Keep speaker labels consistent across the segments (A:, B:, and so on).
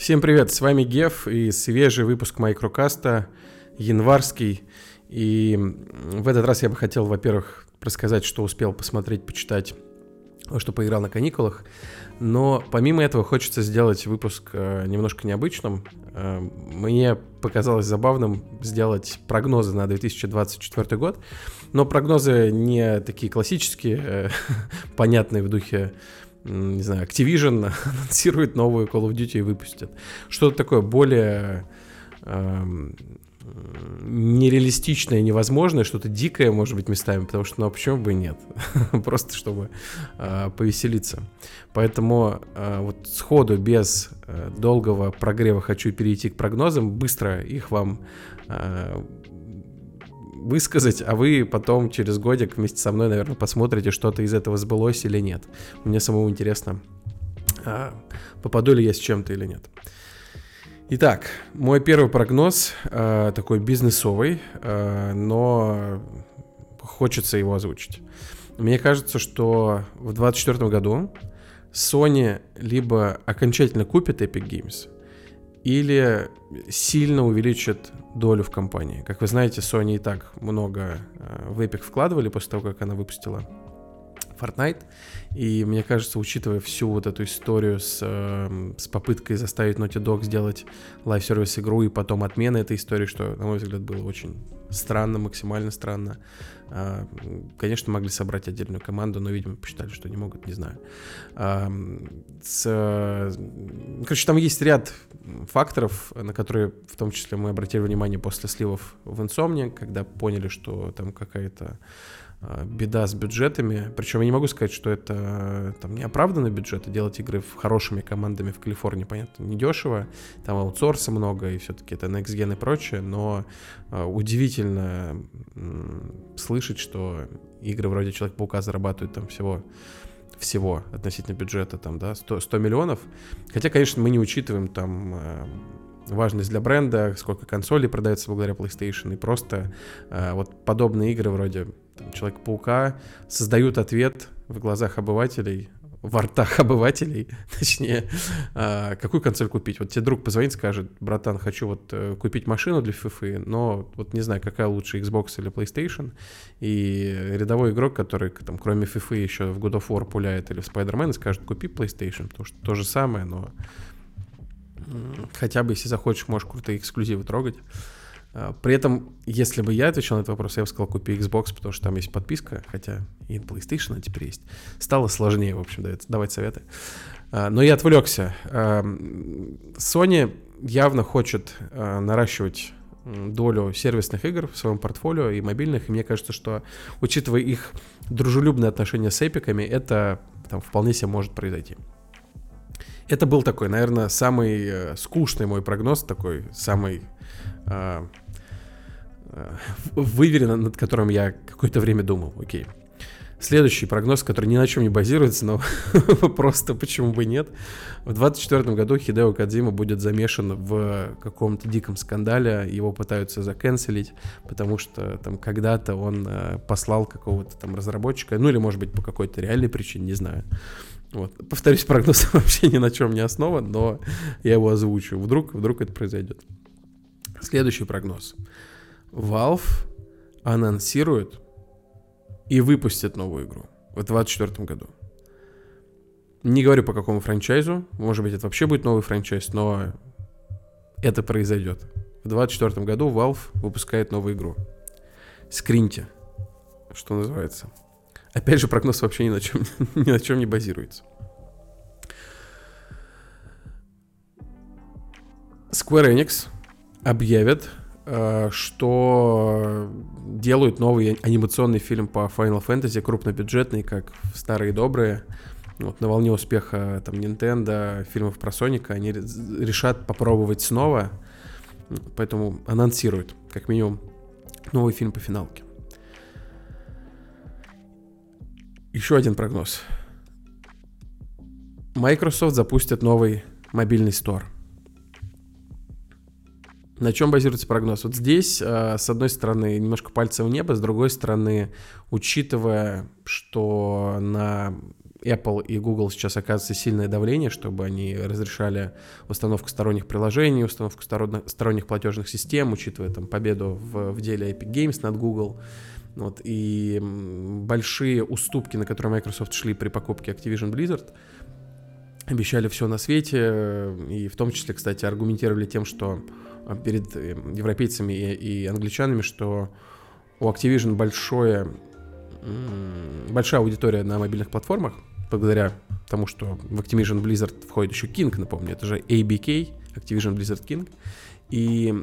A: Всем привет, с вами Геф и свежий выпуск Майкрокаста, январский. И в этот раз я бы хотел, во-первых, рассказать, что успел посмотреть, почитать, что поиграл на каникулах. Но помимо этого хочется сделать выпуск э, немножко необычным. Э, мне показалось забавным сделать прогнозы на 2024 год. Но прогнозы не такие классические, э, понятные в духе не знаю, Activision анонсирует новую Call of Duty и выпустит. Что-то такое более эм, нереалистичное, невозможное, что-то дикое, может быть, местами, потому что, ну, а почему бы и нет? Просто чтобы э, повеселиться. Поэтому э, вот сходу, без э, долгого прогрева хочу перейти к прогнозам, быстро их вам э, высказать, а вы потом через годик вместе со мной, наверное, посмотрите, что-то из этого сбылось или нет. Мне самому интересно, а, попаду ли я с чем-то или нет. Итак, мой первый прогноз э, такой бизнесовый, э, но хочется его озвучить. Мне кажется, что в 2024 году Sony либо окончательно купит Epic Games, или сильно увеличит долю в компании. Как вы знаете, Sony и так много э, в Epic вкладывали после того, как она выпустила Fortnite. И мне кажется, учитывая всю вот эту историю с, э, с попыткой заставить Naughty Dog сделать live-service игру и потом отмена этой истории, что, на мой взгляд, было очень странно, максимально странно. Э, конечно, могли собрать отдельную команду, но, видимо, посчитали, что не могут, не знаю. С, короче, там есть ряд факторов, на которые в том числе мы обратили внимание после сливов в Insomnia, когда поняли, что там какая-то а, беда с бюджетами. Причем я не могу сказать, что это там неоправданный бюджет. И делать игры в хорошими командами в Калифорнии, понятно, недешево. Там аутсорса много, и все-таки это Next Gen и прочее. Но э, удивительно э, слышать, что игры вроде Человек-паука зарабатывают там всего всего относительно бюджета, там, да, 100, 100 миллионов. Хотя, конечно, мы не учитываем там э, важность для бренда, сколько консолей продается благодаря PlayStation, и просто э, вот подобные игры вроде Человека-паука создают ответ в глазах обывателей, в ртах обывателей, точнее, а, какую консоль купить. Вот тебе друг позвонит, скажет, братан, хочу вот э, купить машину для FIFA, но вот не знаю, какая лучше, Xbox или PlayStation. И рядовой игрок, который там, кроме FIFA еще в God of War пуляет или в Spider-Man, скажет, купи PlayStation, потому что то же самое, но хотя бы, если захочешь, можешь крутые эксклюзивы трогать. А, при этом, если бы я отвечал на этот вопрос, я бы сказал, купи Xbox, потому что там есть подписка, хотя и PlayStation теперь есть. Стало сложнее, в общем, давать, советы. А, но я отвлекся. А, Sony явно хочет наращивать долю сервисных игр в своем портфолио и мобильных, и мне кажется, что, учитывая их дружелюбные отношения с эпиками, это там вполне себе может произойти. Это был такой, наверное, самый э, скучный мой прогноз, такой самый э, выверен, над которым я какое-то время думал. Окей. Следующий прогноз, который ни на чем не базируется, но просто почему бы нет. В 2024 году Хидео Кадзима будет замешан в каком-то диком скандале, его пытаются заканцелить, потому что там когда-то он э, послал какого-то там разработчика, ну или может быть по какой-то реальной причине, не знаю, вот. Повторюсь, прогноз вообще ни на чем не основан, но я его озвучу. Вдруг, вдруг это произойдет. Следующий прогноз. Valve анонсирует и выпустит новую игру в 2024 году. Не говорю по какому франчайзу, может быть это вообще будет новый франчайз, но это произойдет. В 2024 году Valve выпускает новую игру. Скриньте, что называется. Опять же, прогноз вообще ни на чем, ни на чем не базируется. Square Enix объявят, что делают новый анимационный фильм по Final Fantasy, крупнобюджетный, как старые добрые. Вот, на волне успеха там Nintendo, фильмов про Соника, они решат попробовать снова, поэтому анонсируют, как минимум, новый фильм по финалке. Еще один прогноз. Microsoft запустит новый мобильный стор. На чем базируется прогноз? Вот здесь, э, с одной стороны, немножко пальцем в небо, с другой стороны, учитывая, что на Apple и Google сейчас оказывается сильное давление, чтобы они разрешали установку сторонних приложений, установку сторонних платежных систем, учитывая там победу в, в деле Epic Games над Google. Вот, и большие уступки, на которые Microsoft шли при покупке Activision Blizzard, обещали все на свете, и в том числе, кстати, аргументировали тем, что а, перед э, европейцами и, и англичанами, что у Activision большое, большая аудитория на мобильных платформах, благодаря тому, что в Activision Blizzard входит еще King, напомню, это же ABK, Activision Blizzard King, и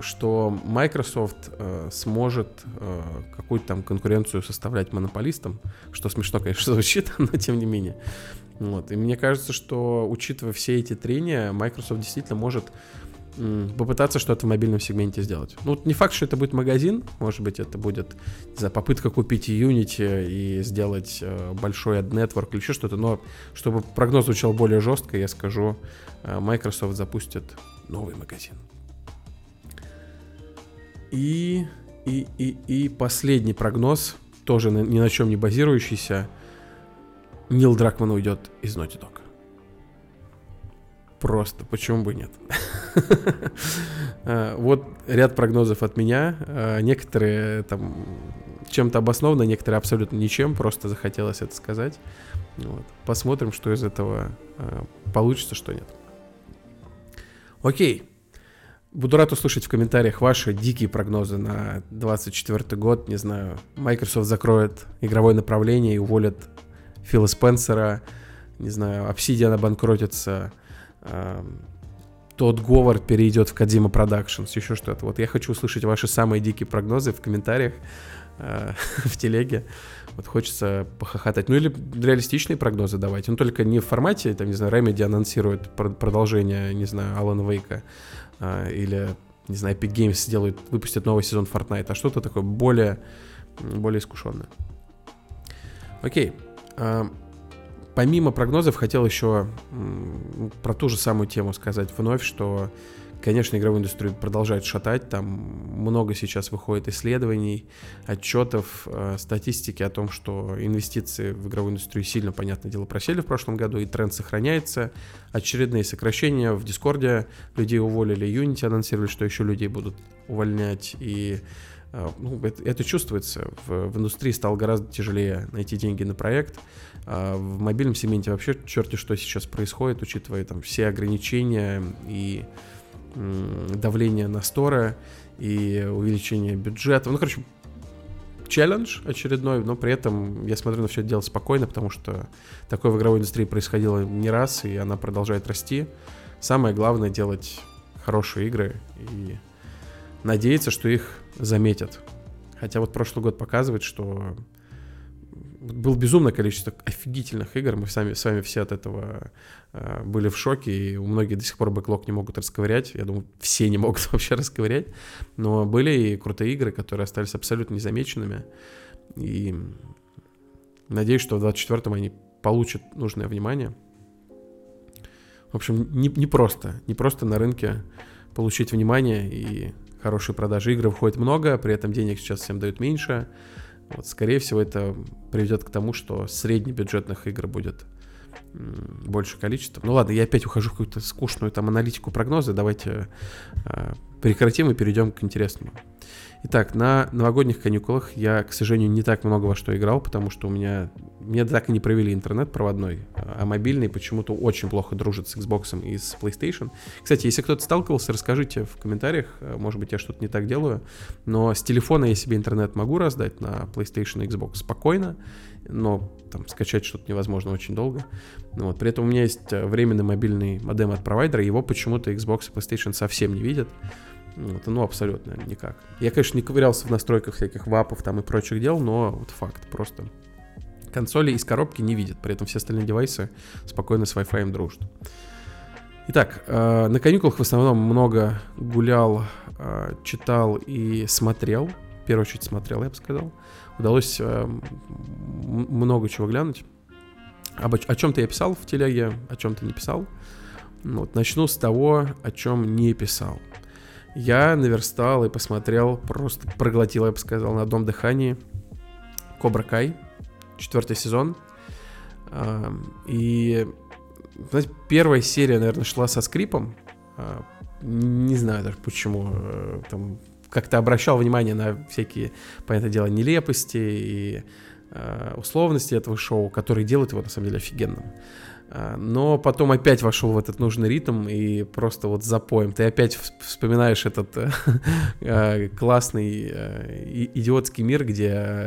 A: что Microsoft э, сможет э, какую-то там конкуренцию составлять монополистам, что смешно, конечно, звучит, но тем не менее. Вот. И мне кажется, что, учитывая все эти трения, Microsoft действительно может попытаться что-то в мобильном сегменте сделать. Ну, не факт, что это будет магазин, может быть, это будет, знаю, попытка купить Unity и сделать э, большой network или еще что-то, но чтобы прогноз звучал более жестко, я скажу, э, Microsoft запустит новый магазин. И, и, и, и последний прогноз, тоже ни на чем не базирующийся, Нил Дракман уйдет из Naughty Dog. Просто, почему бы нет? А, вот ряд прогнозов от меня. А, некоторые там чем-то обоснованно, некоторые абсолютно ничем, просто захотелось это сказать. Посмотрим, что из этого а, получится, что нет. Окей. Буду рад услышать в комментариях ваши дикие прогнозы на 24 год. Не знаю, Microsoft закроет игровое направление и уволит Фила Спенсера. Не знаю, Obsidian обанкротится тот Говард перейдет в Кадима Productions, еще что-то. Вот я хочу услышать ваши самые дикие прогнозы в комментариях э, в телеге. Вот хочется похохотать. Ну или реалистичные прогнозы давайте. Ну только не в формате, там, не знаю, Remedy анонсирует продолжение, не знаю, Алана Вейка. Э, или, не знаю, Epic Games сделают, выпустят новый сезон Fortnite. А что-то такое более, более искушенное. Окей. Э, помимо прогнозов хотел еще про ту же самую тему сказать вновь, что, конечно, игровую индустрию продолжает шатать, там много сейчас выходит исследований, отчетов, э, статистики о том, что инвестиции в игровую индустрию сильно, понятное дело, просели в прошлом году, и тренд сохраняется. Очередные сокращения в Дискорде, людей уволили, Unity анонсировали, что еще людей будут увольнять, и ну, это, это чувствуется. В, в индустрии стало гораздо тяжелее найти деньги на проект. А в мобильном сегменте вообще черти что сейчас происходит, учитывая там все ограничения и давление на сторы и увеличение бюджета. Ну, короче, челлендж очередной, но при этом я смотрю на все это дело спокойно, потому что такое в игровой индустрии происходило не раз, и она продолжает расти. Самое главное делать хорошие игры и надеяться, что их заметят. Хотя вот прошлый год показывает, что было безумное количество офигительных игр, мы сами, с вами все от этого э, были в шоке, и у многих до сих пор бэклог не могут расковырять, я думаю, все не могут вообще расковырять, но были и крутые игры, которые остались абсолютно незамеченными, и надеюсь, что в 24-м они получат нужное внимание. В общем, не, не просто, не просто на рынке получить внимание и хорошие продажи игр выходит много, при этом денег сейчас всем дают меньше, вот, скорее всего, это приведет к тому, что среднебюджетных игр будет больше количество. Ну ладно, я опять ухожу в какую-то скучную там аналитику прогноза. Давайте э, прекратим и перейдем к интересному. Итак, на новогодних каникулах я, к сожалению, не так много во что играл, потому что у меня... Мне так и не провели интернет проводной, а мобильный почему-то очень плохо дружит с Xbox и с PlayStation. Кстати, если кто-то сталкивался, расскажите в комментариях, может быть, я что-то не так делаю, но с телефона я себе интернет могу раздать на PlayStation и Xbox спокойно, но там скачать что-то невозможно очень долго. Вот. При этом у меня есть временный мобильный модем от провайдера, его почему-то Xbox и PlayStation совсем не видят. Вот, ну, абсолютно никак. Я, конечно, не ковырялся в настройках всяких вапов там и прочих дел, но вот факт просто. Консоли из коробки не видят, при этом все остальные девайсы спокойно с Wi-Fi дружат. Итак, э, на каникулах в основном много гулял, э, читал и смотрел. В первую очередь смотрел, я бы сказал. Удалось э, много чего глянуть. Об, о чем-то я писал в телеге, о чем-то не писал. Вот, начну с того, о чем не писал. Я наверстал и посмотрел, просто проглотил, я бы сказал, на одном дыхании. Кобра Кай, четвертый сезон. И, знаете, первая серия, наверное, шла со скрипом. А, не знаю даже почему. Э, там как-то обращал внимание на всякие, понятное дело, нелепости и э, условности этого шоу, которые делают его, на самом деле, офигенным. А, но потом опять вошел в этот нужный ритм и просто вот запоем. Ты опять вспоминаешь этот э, классный идиотский мир, где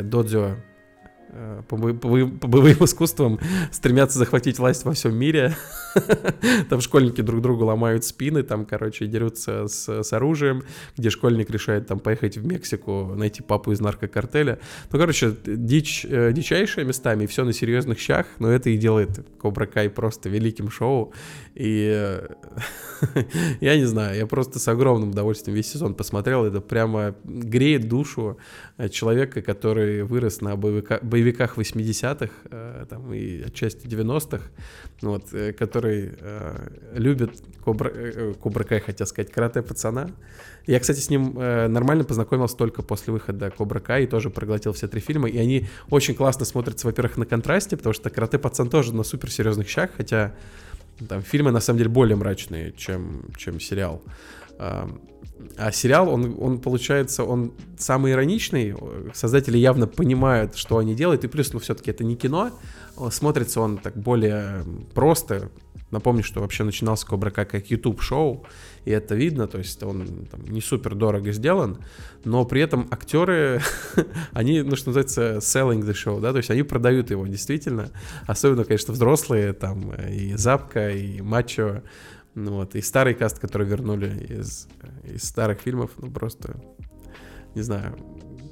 A: Э, по, по, по боевым искусствам стремятся захватить власть во всем мире. Там школьники друг другу ломают спины, там, короче, дерутся с, с оружием, где школьник решает там поехать в Мексику, найти папу из наркокартеля. Ну, короче, дичь, э, дичайшие местами, все на серьезных щах, но это и делает Кобра Кай просто великим шоу. И э, я не знаю, я просто с огромным удовольствием весь сезон посмотрел. Это прямо греет душу человека, который вырос на боевика, боевиках 80-х э, там, и отчасти 90-х, вот, э, который э, любит Кобра, э, Кобра Кай, хотел сказать, карате пацана. Я, кстати, с ним э, нормально познакомился только после выхода Кобра Кай и тоже проглотил все три фильма. И они очень классно смотрятся, во-первых, на контрасте, потому что карате пацан тоже на суперсерьезных щах, хотя там фильмы на самом деле более мрачные, чем, чем сериал. А сериал, он, он получается, он самый ироничный. Создатели явно понимают, что они делают. И плюс, ну, все-таки это не кино. Смотрится он так более просто. Напомню, что вообще начинался Кобра как YouTube-шоу, и это видно, то есть он там, не супер дорого сделан, но при этом актеры, они, ну что называется, selling the show, да, то есть они продают его действительно, особенно, конечно, взрослые, там, и Запка, и Мачо, ну вот, и старый каст, который вернули из, из старых фильмов, ну просто, не знаю.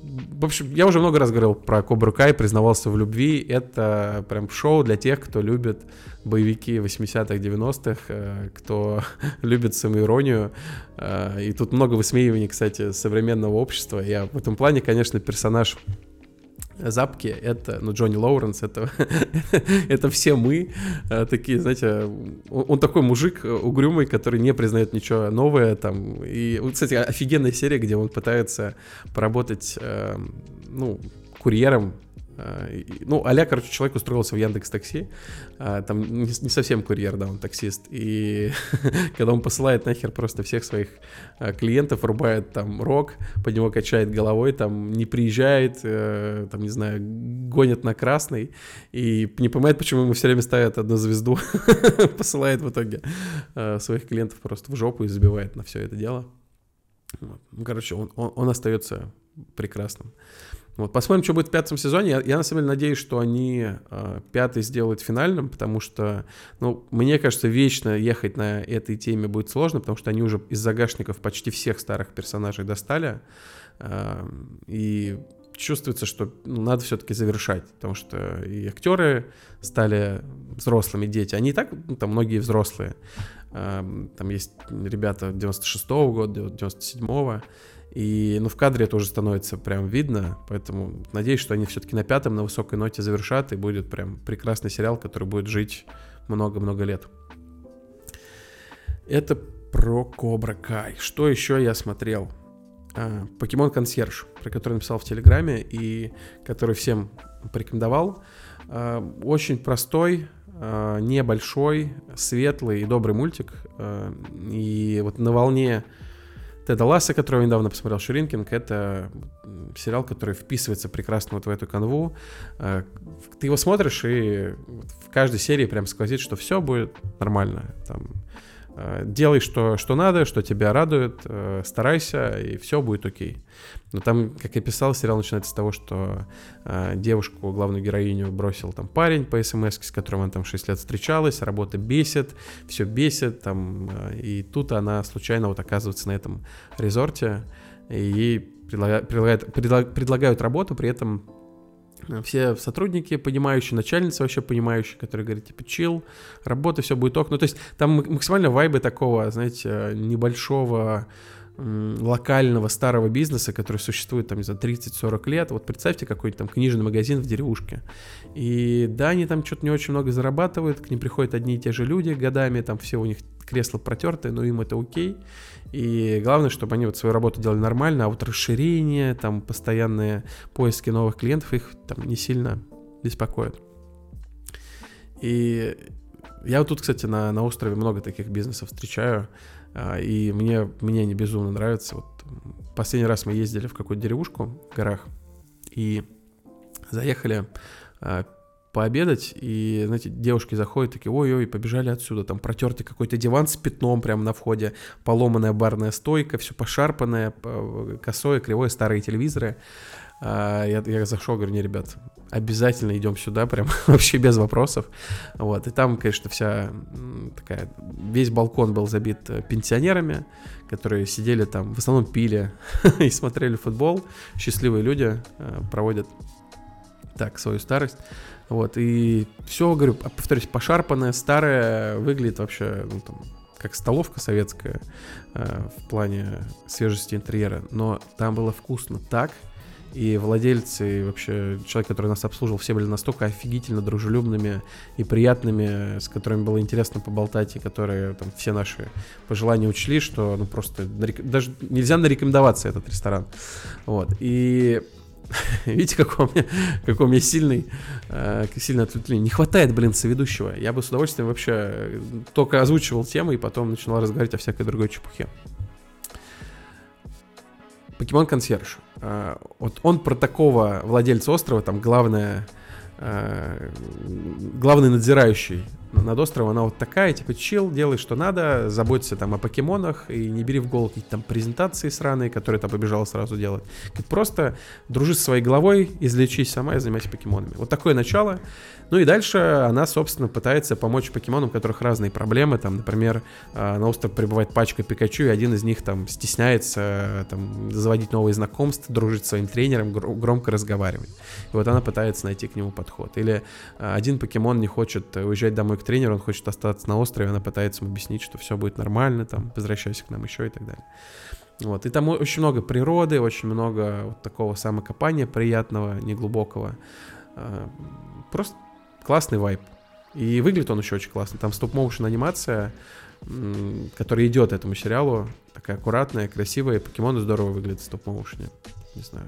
A: В общем, я уже много раз говорил про Кобру Кай, признавался в любви. Это прям шоу для тех, кто любит боевики 80-х, 90-х, э, кто любит самоиронию. Э, и тут много высмеиваний, кстати, современного общества. Я в этом плане, конечно, персонаж Запки, это, ну, Джонни Лоуренс, это, это все мы, э, такие, знаете, он, он такой мужик угрюмый, который не признает ничего новое, там, и, кстати, офигенная серия, где он пытается поработать, э, ну, курьером Э, ну, Аля, короче, человек устроился в Яндекс Такси, а, там не, не совсем курьер, да, он таксист, и когда он посылает нахер просто всех своих а, клиентов, рубает там рок, под него качает головой, там не приезжает, э, там, не знаю, гонит на красный, и не понимает, почему ему все время ставят одну звезду, посылает в итоге э, своих клиентов просто в жопу и забивает на все это дело. Ну, короче, он, он, он остается прекрасным. Вот, посмотрим, что будет в пятом сезоне. Я, я на самом деле надеюсь, что они э, пятый сделают финальным, потому что, ну, мне кажется, вечно ехать на этой теме будет сложно, потому что они уже из загашников почти всех старых персонажей достали. Э, и чувствуется, что ну, надо все-таки завершать, потому что и актеры стали взрослыми, дети. Они и так, ну, там многие взрослые. Э, там есть ребята 96-го года, 97-го. И, ну, в кадре это уже становится прям видно, поэтому надеюсь, что они все-таки на пятом, на высокой ноте завершат, и будет прям прекрасный сериал, который будет жить много-много лет. Это про Кобра Кай. Что еще я смотрел? А, Покемон Консьерж, про который написал в Телеграме и который всем порекомендовал. А, очень простой, а, небольшой, светлый и добрый мультик. И вот на волне Теда Ласса, которого недавно посмотрел, Шуринкинг, это сериал, который вписывается прекрасно вот в эту канву. Э, ты его смотришь, и в каждой серии прям сквозит, что все будет нормально. Там, делай, что, что надо, что тебя радует, э, старайся, и все будет окей. Но там, как я писал, сериал начинается с того, что э, девушку, главную героиню, бросил там парень по смс, с которым она там 6 лет встречалась, работа бесит, все бесит, там, э, и тут она случайно вот оказывается на этом резорте, и предлагают, предлагают работу, при этом все сотрудники понимающие, начальница вообще понимающая, которая говорит, типа, чил, работа, все будет ок. Ну, то есть там максимально вайбы такого, знаете, небольшого локального старого бизнеса, который существует там, за 30-40 лет. Вот представьте какой-нибудь там книжный магазин в деревушке. И да, они там что-то не очень много зарабатывают, к ним приходят одни и те же люди годами, там все у них кресла протертые, но им это окей. И главное, чтобы они вот свою работу делали нормально, а вот расширение, там постоянные поиски новых клиентов их там не сильно беспокоят. И я вот тут, кстати, на, на острове много таких бизнесов встречаю, и мне, мне они безумно нравятся. Вот последний раз мы ездили в какую-то деревушку в горах, и заехали а, пообедать, и, знаете, девушки заходят, такие, ой-ой, побежали отсюда, там протертый какой-то диван с пятном прямо на входе, поломанная барная стойка, все пошарпанное, косое, кривое, старые телевизоры. А, я, я зашел, говорю, не, ребят, обязательно идем сюда, прям вообще без вопросов. Вот, и там, конечно, вся такая, весь балкон был забит э, пенсионерами, которые сидели там, в основном пили и смотрели футбол. Счастливые люди э, проводят так свою старость. Вот, и все, говорю, повторюсь, пошарпанное, старое, выглядит вообще, ну, там, как столовка советская э, в плане свежести интерьера, но там было вкусно так, и владельцы, и вообще человек, который нас обслуживал, все были настолько офигительно дружелюбными и приятными, с которыми было интересно поболтать, и которые там все наши пожелания учли, что ну просто даже нельзя нарекомендоваться этот ресторан. Вот. И Видите, какой у меня, какой у меня сильный, э, сильное ответвление. Не хватает, блин, соведущего. Я бы с удовольствием вообще э, только озвучивал темы и потом начинал разговаривать о всякой другой чепухе. Покемон Консьерж. Э, вот он про такого владельца острова, там главное, э, главный надзирающий над островом, она вот такая, типа, чил, делай, что надо, заботься там о покемонах и не бери в голову какие-то там презентации сраные, которые там побежала сразу делать. Просто дружи со своей головой, излечись сама и занимайся покемонами. Вот такое начало. Ну и дальше она, собственно, пытается помочь покемонам, у которых разные проблемы. Там, например, а, на остров прибывает пачка Пикачу, и один из них там стесняется там, заводить новые знакомства, дружить с своим тренером, громко разговаривать. И вот она пытается найти к нему подход. Или а, один покемон не хочет уезжать домой к тренеру, он хочет остаться на острове, она пытается ему объяснить, что все будет нормально, там, возвращайся к нам еще и так далее. Вот. И там очень много природы, очень много вот такого самокопания приятного, неглубокого. А, просто классный вайп. И выглядит он еще очень классно. Там стоп-моушен анимация, которая идет этому сериалу. Такая аккуратная, красивая. покемоны здорово выглядят в стоп-моушене. Не знаю.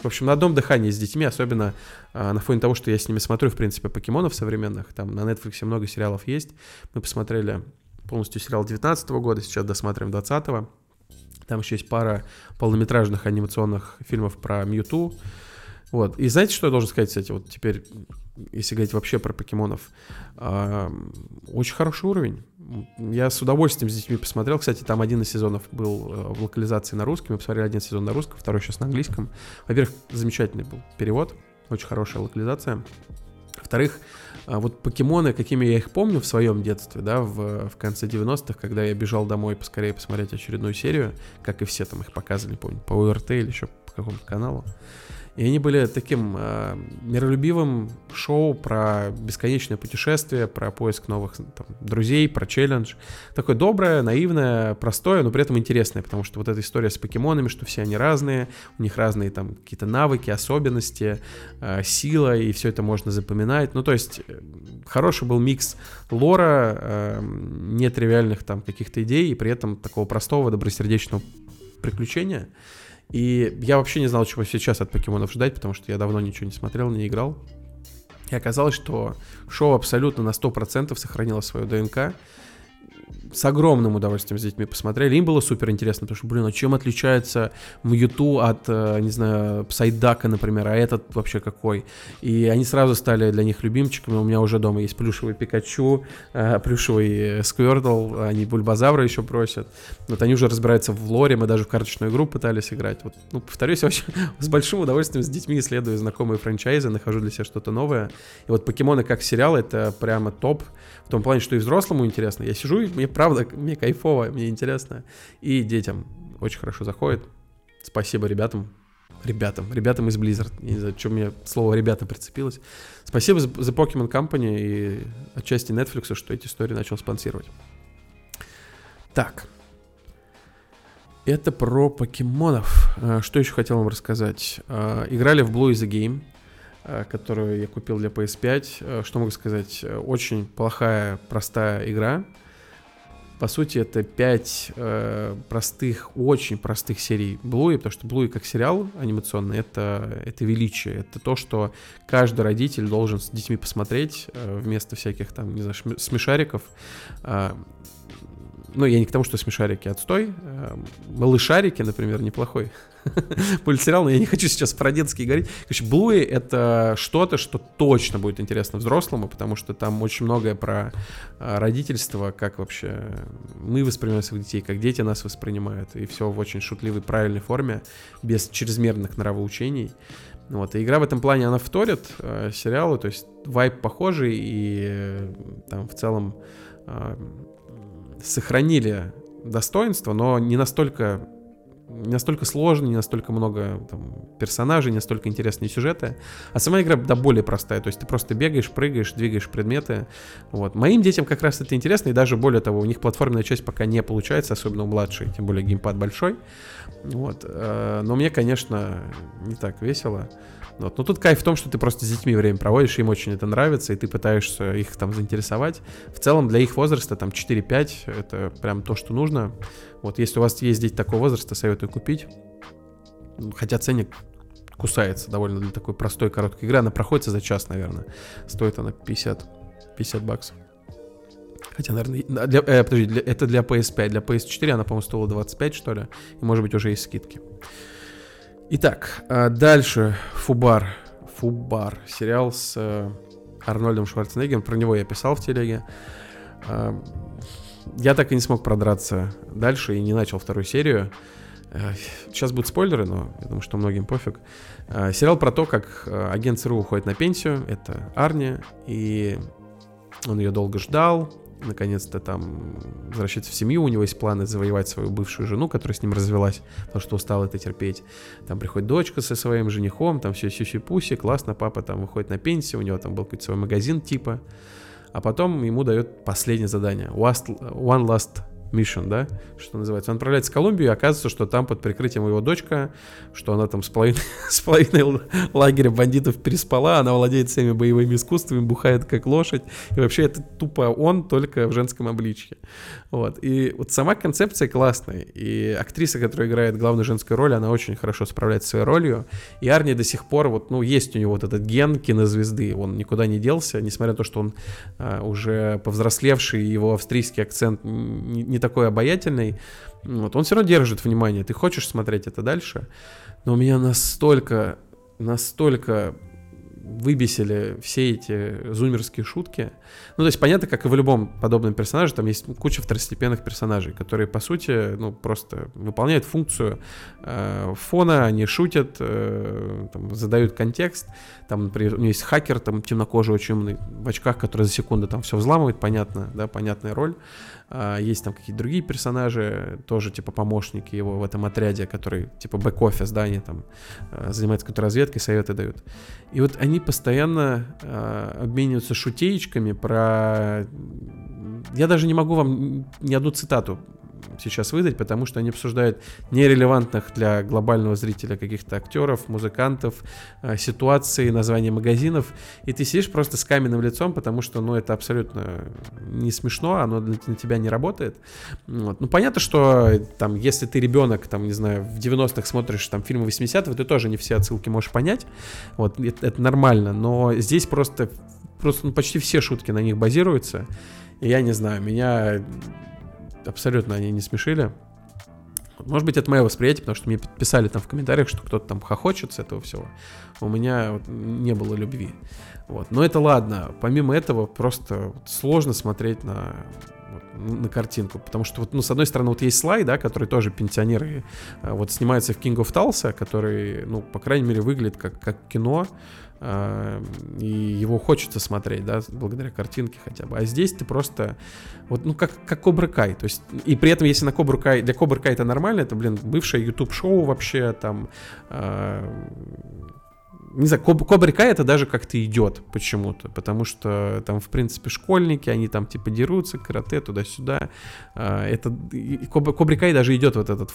A: В общем, на одном дыхании с детьми, особенно а, на фоне того, что я с ними смотрю, в принципе, покемонов современных. Там на Netflix много сериалов есть. Мы посмотрели полностью сериал 19 года, сейчас досматриваем 20 -го. Там еще есть пара полнометражных анимационных фильмов про Мьюту. Вот. И знаете, что я должен сказать, кстати, вот теперь, если говорить вообще про покемонов, э, очень хороший уровень. Я с удовольствием с детьми посмотрел. Кстати, там один из сезонов был э, в локализации на русском. Мы посмотрели один сезон на русском, второй сейчас на английском. Во-первых, замечательный был перевод, очень хорошая локализация. Во-вторых, а, вот покемоны, какими я их помню в своем детстве, да, в, в конце 90-х, когда я бежал домой поскорее посмотреть очередную серию, как и все там их показывали, помню, по УРТ или еще по какому-то каналу. И они были таким э, миролюбивым шоу про бесконечное путешествие, про поиск новых там, друзей, про челлендж. Такое доброе, наивное, простое, но при этом интересное, потому что вот эта история с покемонами, что все они разные, у них разные там какие-то навыки, особенности, э, сила, и все это можно запоминать. Ну, то есть э, хороший был микс лора, э, нетривиальных там каких-то идей, и при этом такого простого, добросердечного приключения. И я вообще не знал, чего сейчас от покемонов ждать, потому что я давно ничего не смотрел, не играл. И оказалось, что шоу абсолютно на 100% сохранило свою ДНК с огромным удовольствием с детьми посмотрели. Им было супер интересно, потому что, блин, а чем отличается Мьюту от, э, не знаю, Псайдака, например, а этот вообще какой? И они сразу стали для них любимчиками. У меня уже дома есть плюшевый Пикачу, э, плюшевый Сквиртл, они Бульбазавра еще просят. Вот они уже разбираются в лоре, мы даже в карточную игру пытались играть. Вот, ну, повторюсь, очень с большим удовольствием с детьми исследую знакомые франчайзы, нахожу для себя что-то новое. И вот покемоны как сериал это прямо топ в том плане, что и взрослому интересно. Я сижу, и мне правда, мне кайфово, мне интересно. И детям очень хорошо заходит. Спасибо ребятам. Ребятам, ребятам из Blizzard. Не знаю, что мне слово ребята прицепилось. Спасибо за Pokemon Company и отчасти Netflix, что эти истории начал спонсировать. Так. Это про покемонов. А, что еще хотел вам рассказать? А, играли в Blue is a Game. Э, которую я купил для PS5. Э, что могу сказать? Очень плохая, простая игра. По сути, это пять э, простых, очень простых серий Блуи, потому что Блуи как сериал анимационный, это, это величие, это то, что каждый родитель должен с детьми посмотреть э, вместо всяких там, не знаю, смешариков. Э, ну, я не к тому, что смешарики отстой. Э, малышарики, например, неплохой мультсериал, но я не хочу сейчас про детские говорить. Короче, Блуи — это что-то, что точно будет интересно взрослому, потому что там очень многое про э, родительство, как вообще мы воспринимаем своих детей, как дети нас воспринимают, и все в очень шутливой, правильной форме, без чрезмерных нравоучений. Вот, и игра в этом плане, она вторит э, сериалу, то есть вайп похожий, и э, там в целом э, сохранили достоинство, но не настолько не настолько сложно, не настолько много там, персонажей, не настолько интересные сюжеты. А сама игра, да, более простая. То есть ты просто бегаешь, прыгаешь, двигаешь предметы. Вот. Моим детям как раз это интересно, и даже более того, у них платформенная часть пока не получается, особенно у младшей, тем более геймпад большой. Вот. Э, но мне, конечно, не так весело. Вот. Но тут кайф в том, что ты просто с детьми время проводишь, им очень это нравится, и ты пытаешься их там заинтересовать. В целом для их возраста там 4-5 это прям то, что нужно. Вот если у вас есть дети такого возраста, советую купить. Хотя ценник кусается довольно для такой простой короткой игры. Она проходится за час, наверное. Стоит она 50, 50 баксов. Хотя, наверное, для, э, подожди, для, это для PS5. Для PS4 она, по-моему, стоила 25, что ли. И, может быть, уже есть скидки. Итак, а дальше Фубар. Фубар. Сериал с э, Арнольдом Шварценеггером. Про него я писал в телеге. А, я так и не смог продраться дальше и не начал вторую серию. Э, сейчас будут спойлеры, но я думаю, что многим пофиг. А, сериал про то, как э, агент ЦРУ уходит на пенсию. Это Арни. И он ее долго ждал наконец-то там возвращается в семью, у него есть планы завоевать свою бывшую жену, которая с ним развелась, потому что устал это терпеть. Там приходит дочка со своим женихом, там все сюси-пуси, классно, папа там выходит на пенсию, у него там был какой-то свой магазин типа, а потом ему дает последнее задание, one last Mission, да, что называется. Он отправляется в Колумбию, и оказывается, что там под прикрытием его дочка, что она там с половиной, с половиной лагеря бандитов переспала, она владеет всеми боевыми искусствами, бухает как лошадь, и вообще это тупо он, только в женском обличье. Вот. И вот сама концепция классная, и актриса, которая играет главную женскую роль, она очень хорошо справляется своей ролью, и Арни до сих пор, вот, ну, есть у него вот этот ген кинозвезды, он никуда не делся, несмотря на то, что он а, уже повзрослевший, его австрийский акцент не, не такой обаятельный, вот, он все равно держит внимание, ты хочешь смотреть это дальше, но у меня настолько, настолько выбесили все эти зумерские шутки. Ну, то есть понятно, как и в любом подобном персонаже, там есть куча второстепенных персонажей, которые, по сути, ну, просто выполняют функцию э, фона, они шутят, э, там, задают контекст. Там, например, у него есть хакер, там, темнокожий, очень умный, в очках, который за секунду там все взламывает, понятно, да, понятная роль. А, есть там какие-то другие персонажи, тоже типа помощники его в этом отряде, которые типа бэк-офис, да, они там а, занимаются какой-то разведкой, советы дают. И вот они постоянно а, обмениваются шутеечками про... Я даже не могу вам ни одну цитату сейчас выдать, потому что они обсуждают нерелевантных для глобального зрителя каких-то актеров, музыкантов, э, ситуации, названия магазинов, и ты сидишь просто с каменным лицом, потому что, ну, это абсолютно не смешно, оно для, на тебя не работает. Вот. Ну, понятно, что там, если ты ребенок, там, не знаю, в 90-х смотришь там фильмы 80-х, ты тоже не все отсылки можешь понять, вот, это, это нормально, но здесь просто, просто ну, почти все шутки на них базируются, я не знаю, меня абсолютно они не смешили. Может быть, это мое восприятие, потому что мне писали там в комментариях, что кто-то там хохочет с этого всего. У меня вот не было любви. Вот. Но это ладно. Помимо этого, просто сложно смотреть на, вот, на картинку. Потому что, вот, ну, с одной стороны, вот есть слайд, да, который тоже пенсионеры а, вот снимается в King of Tulsa, который, ну, по крайней мере, выглядит как, как кино. А, и его хочется смотреть, да, благодаря картинке хотя бы. А здесь ты просто, вот, ну, как, как Кобра Кай, то есть, и при этом, если на Кобру Кай, для Кобра Кай это нормально, это, блин, бывшее YouTube-шоу вообще, там, э, не знаю, Коб, Кобра Кай это даже как-то идет почему-то, потому что там, в принципе, школьники, они там, типа, дерутся, карате, туда-сюда, э, это, и Коб, Кобра Кай даже идет вот этот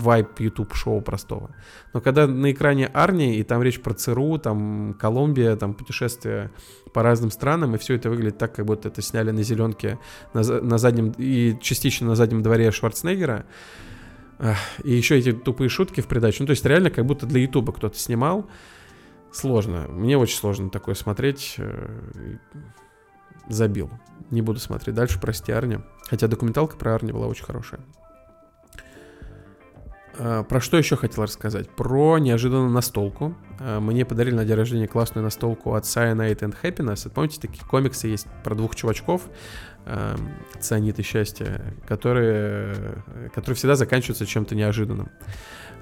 A: вайп YouTube шоу простого. Но когда на экране Арни, и там речь про ЦРУ, там Колумбия, там путешествия по разным странам, и все это выглядит так, как будто это сняли на зеленке на, на заднем и частично на заднем дворе Шварценеггера. И еще эти тупые шутки в придачу. Ну, то есть реально как будто для Ютуба кто-то снимал. Сложно. Мне очень сложно такое смотреть. Э, забил. Не буду смотреть дальше, прости, Арни. Хотя документалка про Арни была очень хорошая. А, про что еще хотел рассказать? Про неожиданную настолку. А, мне подарили на день рождения классную настолку от Cyanide and Happiness. Помните, такие комиксы есть про двух чувачков, э, цианид и счастье, которые, которые всегда заканчиваются чем-то неожиданным.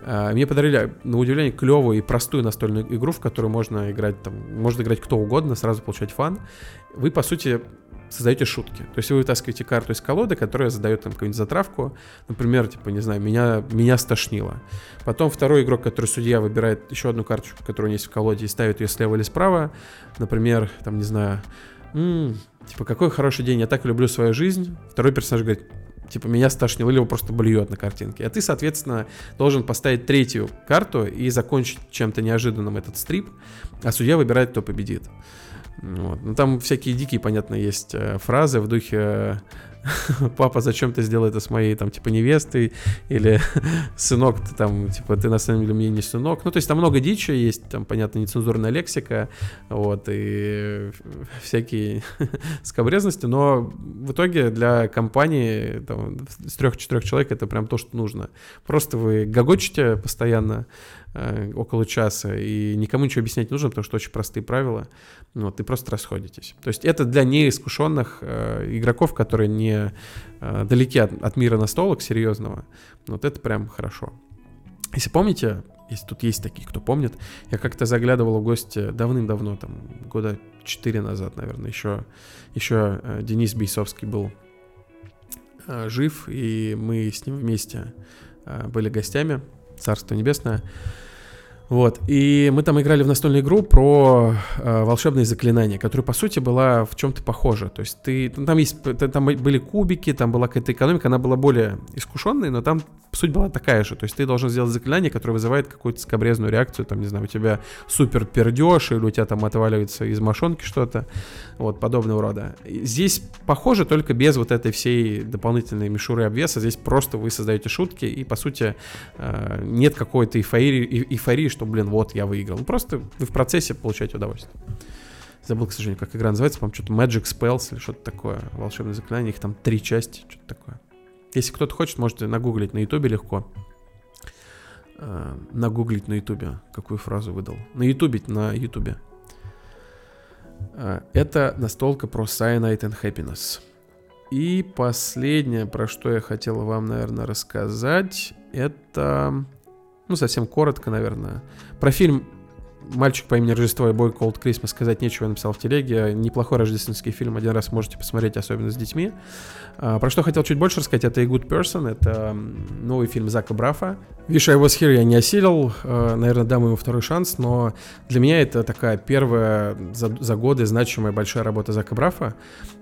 A: Э, мне подарили, на удивление, клевую и простую настольную игру, в которую можно играть, там, можно играть кто угодно, сразу получать фан. Вы, по сути, создаете шутки. То есть вы вытаскиваете карту из колоды, которая задает там какую-нибудь затравку. Например, типа, не знаю, меня, меня стошнило. Потом второй игрок, который судья, выбирает еще одну карточку, которая у есть в колоде, и ставит ее слева или справа. Например, там, не знаю, м-м, типа, какой хороший день, я так люблю свою жизнь. Второй персонаж говорит, типа, меня стошнило, или его просто блюет на картинке. А ты, соответственно, должен поставить третью карту и закончить чем-то неожиданным этот стрип, а судья выбирает, кто победит. Вот. Ну, там всякие дикие, понятно, есть э, фразы в духе папа, зачем ты сделал это с моей, там, типа, невестой, или сынок, ты там, типа, ты на самом деле мне не сынок. Ну, то есть там много дичи, есть там, понятно, нецензурная лексика, вот, и всякие скобрезности, но в итоге для компании там, с трех-четырех человек это прям то, что нужно. Просто вы гогочите постоянно, э, около часа, и никому ничего объяснять не нужно, потому что очень простые правила. Ну, вот, и просто расходитесь. То есть это для неискушенных э, игроков, которые не э, далеки от, от мира настолок серьезного. Вот это прям хорошо. Если помните, если тут есть такие, кто помнит, я как-то заглядывал в гости давным-давно, там, года 4 назад, наверное, еще, еще э, Денис Бейсовский был э, жив, и мы с ним вместе э, были гостями, Царство Небесное. Вот, и мы там играли в настольную игру про э, волшебные заклинания, которая, по сути, была в чем-то похожа. То есть ты, ну, там есть, там были кубики, там была какая-то экономика, она была более искушенной, но там суть была такая же. То есть ты должен сделать заклинание, которое вызывает какую-то скобрезную реакцию, там, не знаю, у тебя супер пердеж, или у тебя там отваливается из мошонки что-то, вот, подобного рода. Здесь похоже, только без вот этой всей дополнительной мишуры обвеса. Здесь просто вы создаете шутки, и, по сути, э, нет какой-то эйфории, эйфории, что, блин, вот, я выиграл. Ну, просто вы в процессе получаете удовольствие. Забыл, к сожалению, как игра называется, по-моему, что-то Magic Spells или что-то такое, волшебное заклинание, их там три части, что-то такое. Если кто-то хочет, можете нагуглить на ютубе легко. Э, нагуглить на ютубе, какую фразу выдал. На ютубе, на ютубе. Э, это настолка про Cyanide and Happiness. И последнее, про что я хотел вам, наверное, рассказать, это ну, совсем коротко, наверное. Про фильм «Мальчик по имени Рождество» и «Boy Called Christmas» сказать нечего, я написал в телеге. Неплохой рождественский фильм, один раз можете посмотреть, особенно с детьми. А, про что хотел чуть больше рассказать, это «A Good Person», это новый фильм Зака Брафа. «Wish I Was Here» я не осилил, а, наверное, дам ему второй шанс, но для меня это такая первая за, за годы значимая большая работа Зака Брафа,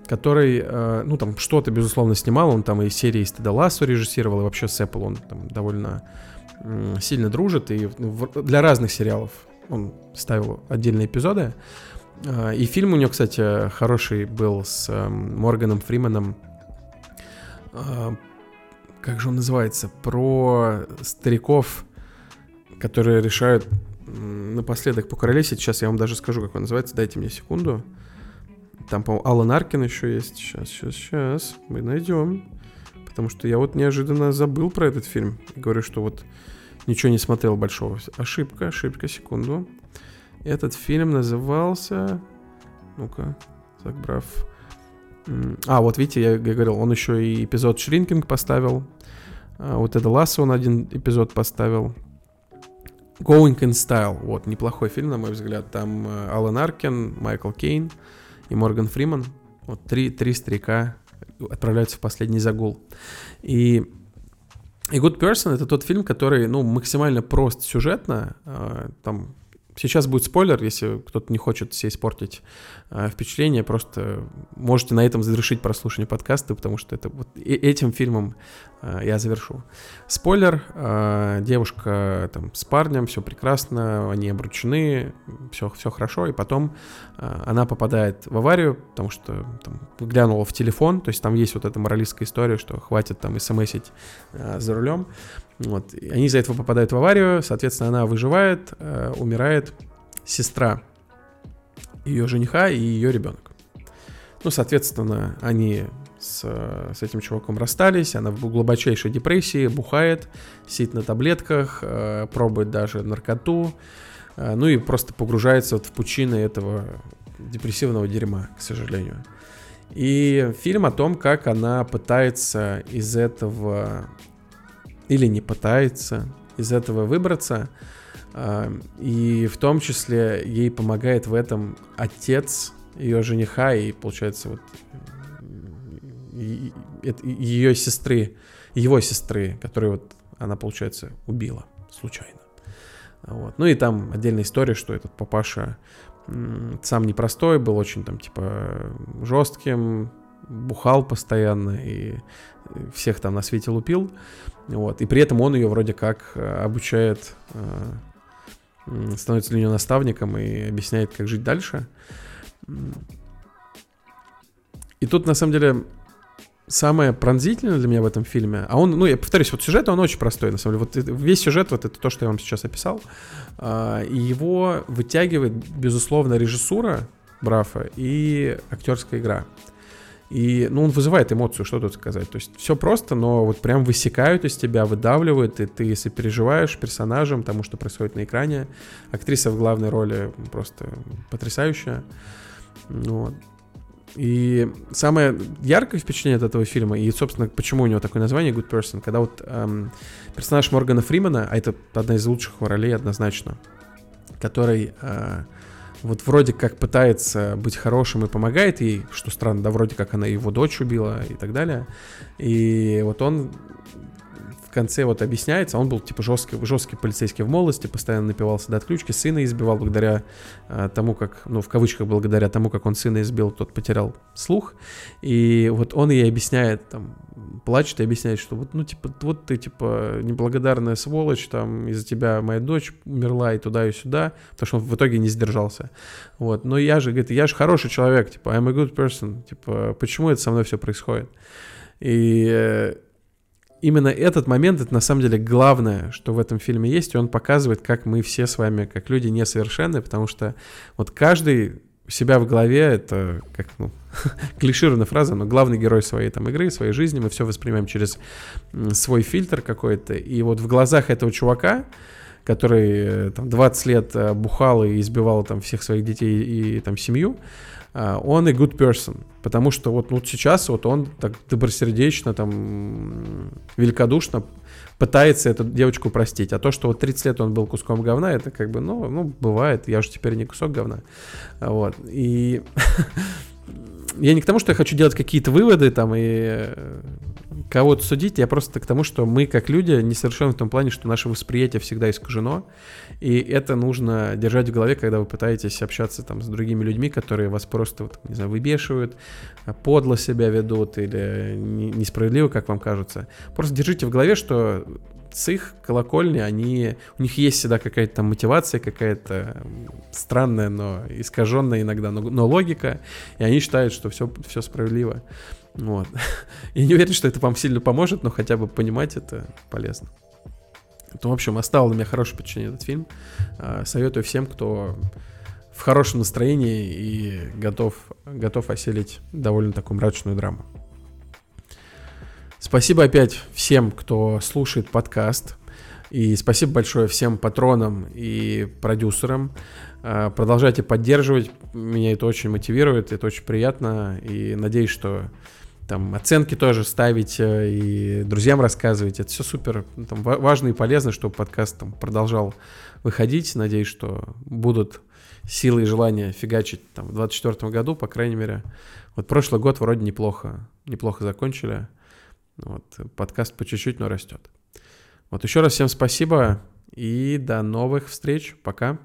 A: который, а, ну, там что-то, безусловно, снимал, он там и серии «Стыда Лассо» режиссировал, и вообще с Apple он там довольно сильно дружит, и для разных сериалов он ставил отдельные эпизоды. А, и фильм у него, кстати, хороший был с эм, Морганом Фриманом. А, как же он называется? Про стариков, которые решают напоследок покоролесить. Сейчас я вам даже скажу, как он называется. Дайте мне секунду. Там, по-моему, Алан Аркин еще есть. Сейчас, сейчас, сейчас. Мы найдем. Потому что я вот неожиданно забыл про этот фильм. Говорю, что вот ничего не смотрел большого. Ошибка, ошибка, секунду. Этот фильм назывался... Ну-ка, так, брав. А, вот видите, я, говорил, он еще и эпизод Шринкинг поставил. А, вот это Ласса он один эпизод поставил. Going in Style. Вот, неплохой фильм, на мой взгляд. Там э, Алан Аркен, Майкл Кейн и Морган Фриман. Вот три, три старика отправляются в последний загул. И и Good Person это тот фильм, который, ну, максимально прост сюжетно, э, там Сейчас будет спойлер, если кто-то не хочет себе испортить э, впечатление, просто можете на этом завершить прослушивание подкаста, потому что это вот этим фильмом э, я завершу. Спойлер, э, девушка там с парнем, все прекрасно, они обручены, все, все хорошо, и потом э, она попадает в аварию, потому что там, глянула в телефон, то есть там есть вот эта моралистская история, что хватит там смсить э, за рулем, вот. И они из-за этого попадают в аварию, соответственно, она выживает, э, умирает сестра ее жениха и ее ребенок. Ну, соответственно, они с, с этим чуваком расстались, она в глубочайшей депрессии, бухает, сидит на таблетках, э, пробует даже наркоту, э, ну и просто погружается вот в пучины этого депрессивного дерьма, к сожалению. И фильм о том, как она пытается из этого или не пытается из этого выбраться. А, и в том числе ей помогает в этом отец ее жениха и, получается, вот ее сестры, его сестры, которую вот она, получается, убила случайно. Вот. Ну и там отдельная история, что этот папаша сам непростой, был очень там типа жестким, бухал постоянно и всех там на свете лупил. Вот. И при этом он ее вроде как э, обучает, э, становится для нее наставником и объясняет, как жить дальше. И тут, на самом деле, самое пронзительное для меня в этом фильме, а он, ну, я повторюсь, вот сюжет, он очень простой, на самом деле. Вот весь сюжет, вот это то, что я вам сейчас описал, а, и его вытягивает, безусловно, режиссура Брафа и актерская игра. И, ну, он вызывает эмоцию, что тут сказать. То есть все просто, но вот прям высекают из тебя, выдавливают, и ты, если переживаешь персонажем, тому, что происходит на экране, актриса в главной роли просто потрясающая. Вот. И самое яркое впечатление от этого фильма, и, собственно, почему у него такое название Good Person, когда вот эм, персонаж Моргана Фримена, а это одна из лучших ролей однозначно, который э, вот вроде как пытается быть хорошим и помогает ей, что странно, да, вроде как она его дочь убила и так далее. И вот он конце вот объясняется, он был типа жесткий, жесткий полицейский в молодости, постоянно напивался до отключки, сына избивал благодаря э, тому, как, ну, в кавычках, благодаря тому, как он сына избил, тот потерял слух. И вот он ей объясняет, там, плачет и объясняет, что вот, ну, типа, вот ты, типа, неблагодарная сволочь, там, из-за тебя моя дочь умерла и туда, и сюда, потому что он в итоге не сдержался. Вот, но я же, говорит, я же хороший человек, типа, I'm a good person, типа, почему это со мной все происходит? И э, именно этот момент, это на самом деле главное, что в этом фильме есть, и он показывает, как мы все с вами, как люди, несовершенны, потому что вот каждый себя в голове, это как, ну, клишированная фраза, но главный герой своей там игры, своей жизни, мы все воспринимаем через свой фильтр какой-то, и вот в глазах этого чувака, который э, там 20 лет э, бухал и избивал там всех своих детей и там семью, он и good person, потому что вот, вот сейчас вот он так добросердечно, там, великодушно пытается эту девочку простить. А то, что вот 30 лет он был куском говна, это как бы, ну, ну бывает, я же теперь не кусок говна. Вот. И я не к тому, что я хочу делать какие-то выводы там и э, кого-то судить, я просто к тому, что мы как люди несовершенны в том плане, что наше восприятие всегда искажено, и это нужно держать в голове, когда вы пытаетесь общаться там с другими людьми, которые вас просто, вот, не знаю, выбешивают, подло себя ведут или несправедливо, как вам кажется. Просто держите в голове, что с их колокольни, они, у них есть всегда какая-то там мотивация, какая-то странная, но искаженная иногда, но, но логика, и они считают, что все, все справедливо. Вот. Я не уверен, что это вам сильно поможет, но хотя бы понимать это полезно. То, в общем, оставил на меня хорошее впечатление этот фильм. А, советую всем, кто в хорошем настроении и готов, готов оселить довольно такую мрачную драму. Спасибо опять всем, кто слушает подкаст. И спасибо большое всем патронам и продюсерам. А, продолжайте поддерживать. Меня это очень мотивирует, это очень приятно. И надеюсь, что там оценки тоже ставить и друзьям рассказывать. Это все супер там, важно и полезно, чтобы подкаст там, продолжал выходить. Надеюсь, что будут силы и желания фигачить там, в 2024 году, по крайней мере. Вот прошлый год вроде неплохо, неплохо закончили. Вот, подкаст по чуть-чуть, но растет. Вот еще раз всем спасибо и до новых встреч. Пока.